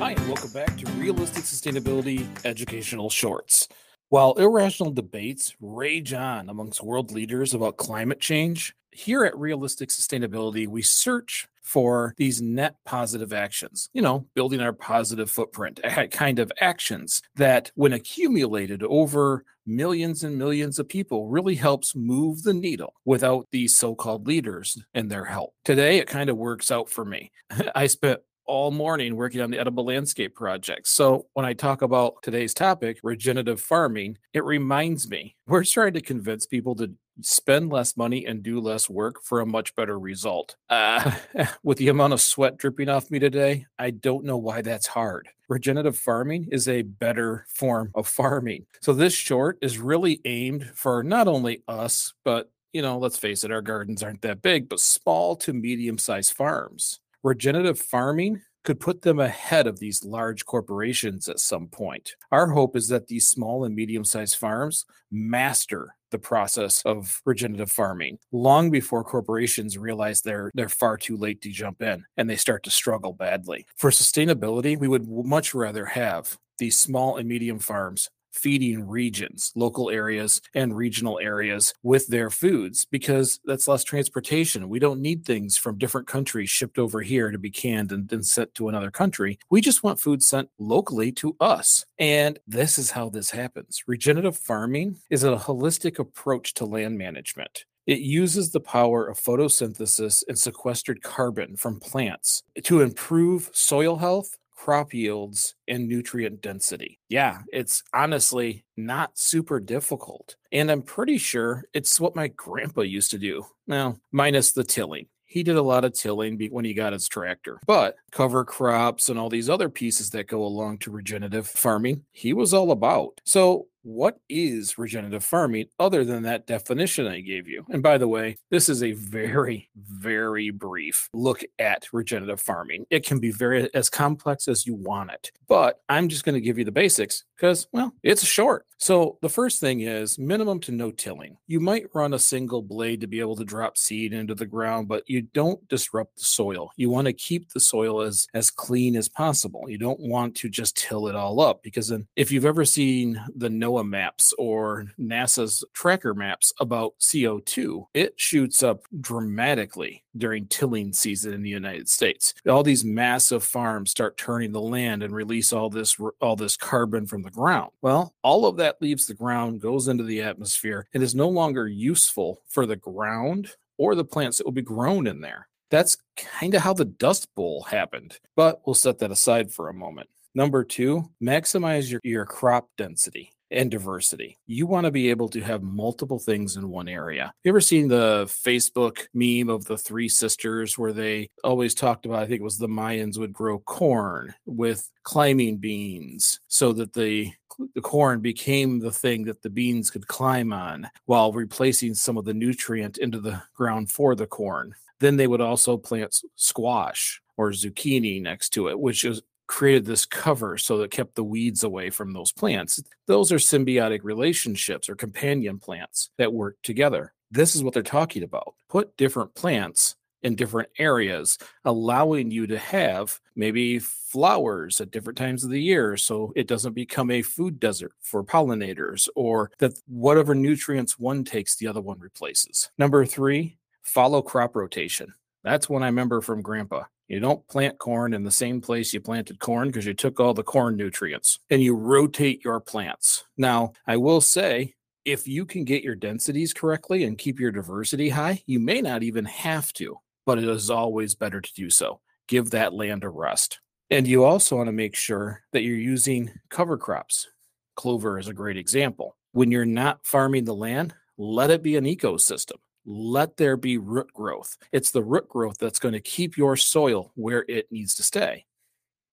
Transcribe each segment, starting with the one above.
Hi, and welcome back to Realistic Sustainability Educational Shorts. While irrational debates rage on amongst world leaders about climate change, here at Realistic Sustainability, we search for these net positive actions, you know, building our positive footprint, kind of actions that, when accumulated over millions and millions of people, really helps move the needle without these so called leaders and their help. Today, it kind of works out for me. I spent all morning working on the edible landscape project. So when I talk about today's topic, regenerative farming, it reminds me we're trying to convince people to spend less money and do less work for a much better result. Uh, with the amount of sweat dripping off me today, I don't know why that's hard. Regenerative farming is a better form of farming. So this short is really aimed for not only us, but you know, let's face it, our gardens aren't that big, but small to medium sized farms regenerative farming could put them ahead of these large corporations at some point. Our hope is that these small and medium sized farms master the process of regenerative farming long before corporations realize they're they're far too late to jump in and they start to struggle badly. For sustainability, we would much rather have these small and medium farms feeding regions, local areas, and regional areas with their foods because that's less transportation. We don't need things from different countries shipped over here to be canned and then sent to another country. We just want food sent locally to us. And this is how this happens. Regenerative farming is a holistic approach to land management. It uses the power of photosynthesis and sequestered carbon from plants to improve soil health crop yields, and nutrient density. Yeah, it's honestly not super difficult. And I'm pretty sure it's what my grandpa used to do. Now, minus the tilling. He did a lot of tilling when he got his tractor, but cover crops and all these other pieces that go along to regenerative farming, he was all about. So, what is regenerative farming other than that definition I gave you? And by the way, this is a very, very brief look at regenerative farming. It can be very as complex as you want it, but I'm just going to give you the basics because, well, it's short. So the first thing is minimum to no tilling. You might run a single blade to be able to drop seed into the ground, but you don't disrupt the soil. You want to keep the soil as, as clean as possible. You don't want to just till it all up because then if you've ever seen the no NOAA maps or NASA's tracker maps about CO2, it shoots up dramatically during tilling season in the United States. All these massive farms start turning the land and release all this all this carbon from the ground. Well, all of that leaves the ground, goes into the atmosphere, and is no longer useful for the ground or the plants that will be grown in there. That's kind of how the Dust Bowl happened, but we'll set that aside for a moment. Number two, maximize your, your crop density and diversity. You want to be able to have multiple things in one area. You ever seen the Facebook meme of the three sisters where they always talked about, I think it was the Mayans would grow corn with climbing beans so that the the corn became the thing that the beans could climb on while replacing some of the nutrient into the ground for the corn. Then they would also plant squash or zucchini next to it, which is created this cover so that kept the weeds away from those plants. Those are symbiotic relationships or companion plants that work together. This is what they're talking about. Put different plants in different areas, allowing you to have maybe flowers at different times of the year so it doesn't become a food desert for pollinators or that whatever nutrients one takes, the other one replaces. Number three, follow crop rotation. That's one I remember from grandpa. You don't plant corn in the same place you planted corn because you took all the corn nutrients and you rotate your plants. Now, I will say, if you can get your densities correctly and keep your diversity high, you may not even have to, but it is always better to do so. Give that land a rest. And you also want to make sure that you're using cover crops. Clover is a great example. When you're not farming the land, let it be an ecosystem. Let there be root growth. It's the root growth that's going to keep your soil where it needs to stay.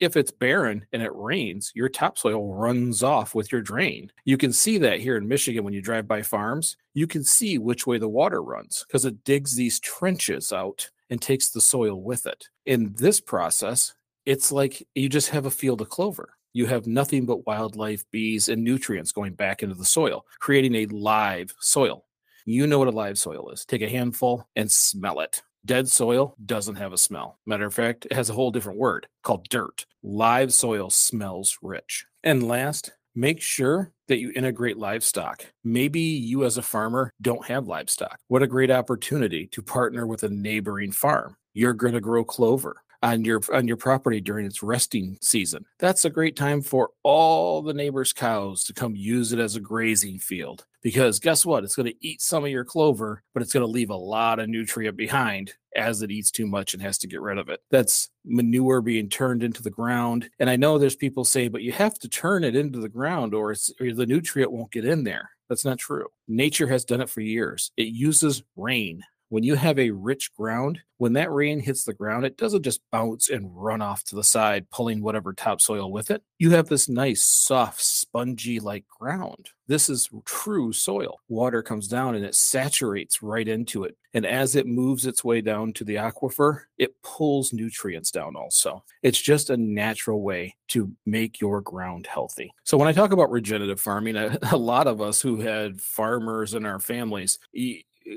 If it's barren and it rains, your topsoil runs off with your drain. You can see that here in Michigan when you drive by farms. You can see which way the water runs because it digs these trenches out and takes the soil with it. In this process, it's like you just have a field of clover. You have nothing but wildlife, bees, and nutrients going back into the soil, creating a live soil. You know what a live soil is. Take a handful and smell it. Dead soil doesn't have a smell. Matter of fact, it has a whole different word called dirt. Live soil smells rich. And last, make sure that you integrate livestock. Maybe you, as a farmer, don't have livestock. What a great opportunity to partner with a neighboring farm. You're going to grow clover on your on your property during its resting season. That's a great time for all the neighbors' cows to come use it as a grazing field. Because guess what? It's going to eat some of your clover, but it's going to leave a lot of nutrient behind as it eats too much and has to get rid of it. That's manure being turned into the ground. And I know there's people say, but you have to turn it into the ground or, or the nutrient won't get in there. That's not true. Nature has done it for years. It uses rain when you have a rich ground, when that rain hits the ground, it doesn't just bounce and run off to the side, pulling whatever topsoil with it. You have this nice, soft, spongy like ground. This is true soil. Water comes down and it saturates right into it. And as it moves its way down to the aquifer, it pulls nutrients down also. It's just a natural way to make your ground healthy. So, when I talk about regenerative farming, a, a lot of us who had farmers in our families,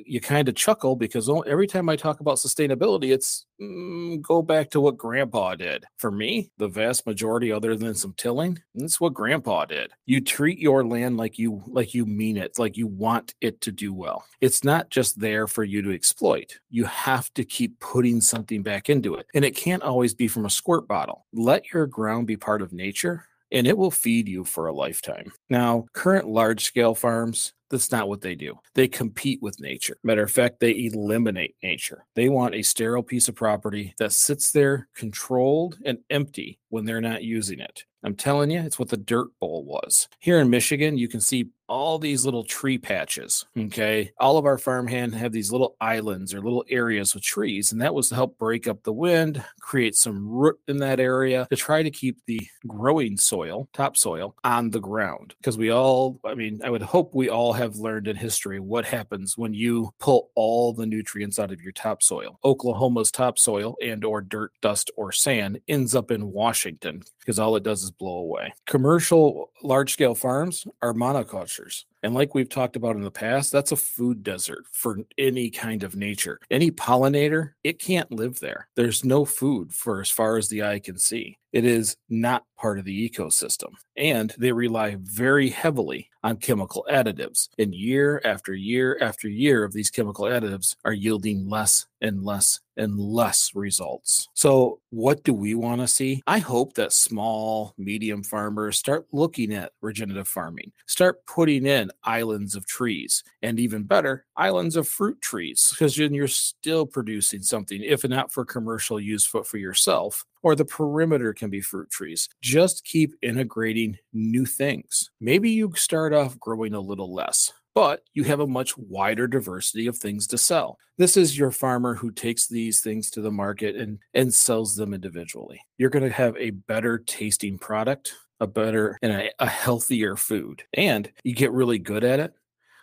you kind of chuckle because every time I talk about sustainability, it's mm, go back to what grandpa did. For me, the vast majority, other than some tilling, that's what grandpa did. You treat your land like you like you mean it, like you want it to do well. It's not just there for you to exploit. You have to keep putting something back into it. And it can't always be from a squirt bottle. Let your ground be part of nature and it will feed you for a lifetime. Now, current large scale farms, that's not what they do. They compete with nature. Matter of fact, they eliminate nature. They want a sterile piece of property that sits there controlled and empty when they're not using it. I'm telling you, it's what the dirt bowl was. Here in Michigan, you can see all these little tree patches. Okay. All of our farmhand have these little islands or little areas with trees, and that was to help break up the wind, create some root in that area to try to keep the growing soil, topsoil, on the ground. Because we all, I mean, I would hope we all have learned in history what happens when you pull all the nutrients out of your topsoil. Oklahoma's topsoil and or dirt, dust, or sand ends up in Washington because all it does is blow away. Commercial large scale farms are monocultures. And like we've talked about in the past, that's a food desert for any kind of nature. Any pollinator, it can't live there. There's no food for as far as the eye can see. It is not part of the ecosystem. And they rely very heavily on chemical additives. And year after year after year of these chemical additives are yielding less and less and less results. So, what do we want to see? I hope that small, medium farmers start looking at regenerative farming, start putting in islands of trees, and even better, islands of fruit trees, because then you're still producing something, if not for commercial use, but for yourself. Or the perimeter can be fruit trees. Just keep integrating new things. Maybe you start off growing a little less but you have a much wider diversity of things to sell. This is your farmer who takes these things to the market and, and sells them individually. You're going to have a better tasting product a better and a, a healthier food. And you get really good at it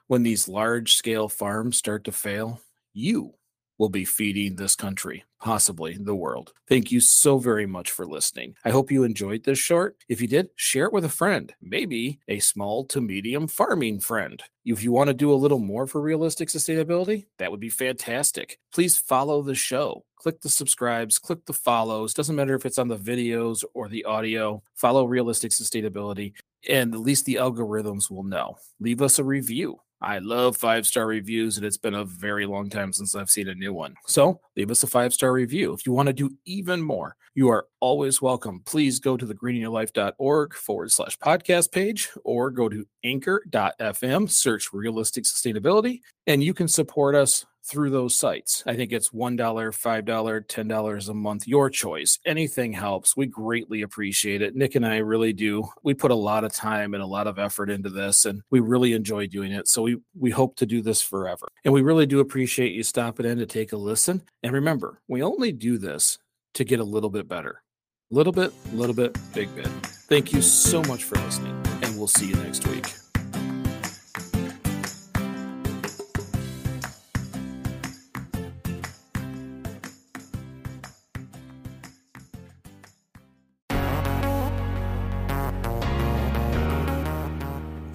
when these large scale farms start to fail. You will be feeding this country, possibly the world. Thank you so very much for listening. I hope you enjoyed this short. If you did, share it with a friend, maybe a small to medium farming friend. If you want to do a little more for realistic sustainability, that would be fantastic. Please follow the show. Click the subscribes, click the follows. Doesn't matter if it's on the videos or the audio. Follow realistic sustainability, and at least the algorithms will know. Leave us a review I love five star reviews, and it's been a very long time since I've seen a new one. So leave us a five star review. If you want to do even more, you are always welcome. Please go to the greeningyourlife.org forward slash podcast page or go to anchor.fm, search realistic sustainability, and you can support us through those sites. I think it's $1, $5, $10 a month, your choice. Anything helps. We greatly appreciate it. Nick and I really do. We put a lot of time and a lot of effort into this and we really enjoy doing it. So we we hope to do this forever. And we really do appreciate you stopping in to take a listen. And remember, we only do this to get a little bit better. Little bit, little bit, big bit. Thank you so much for listening, and we'll see you next week.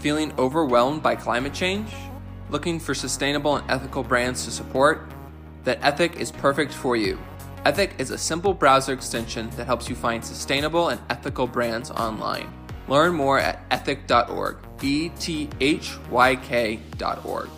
Feeling overwhelmed by climate change? Looking for sustainable and ethical brands to support? Then Ethyk is perfect for you. Ethyk is a simple browser extension that helps you find sustainable and ethical brands online. Learn more at ethyk.org, E T H Y K.org.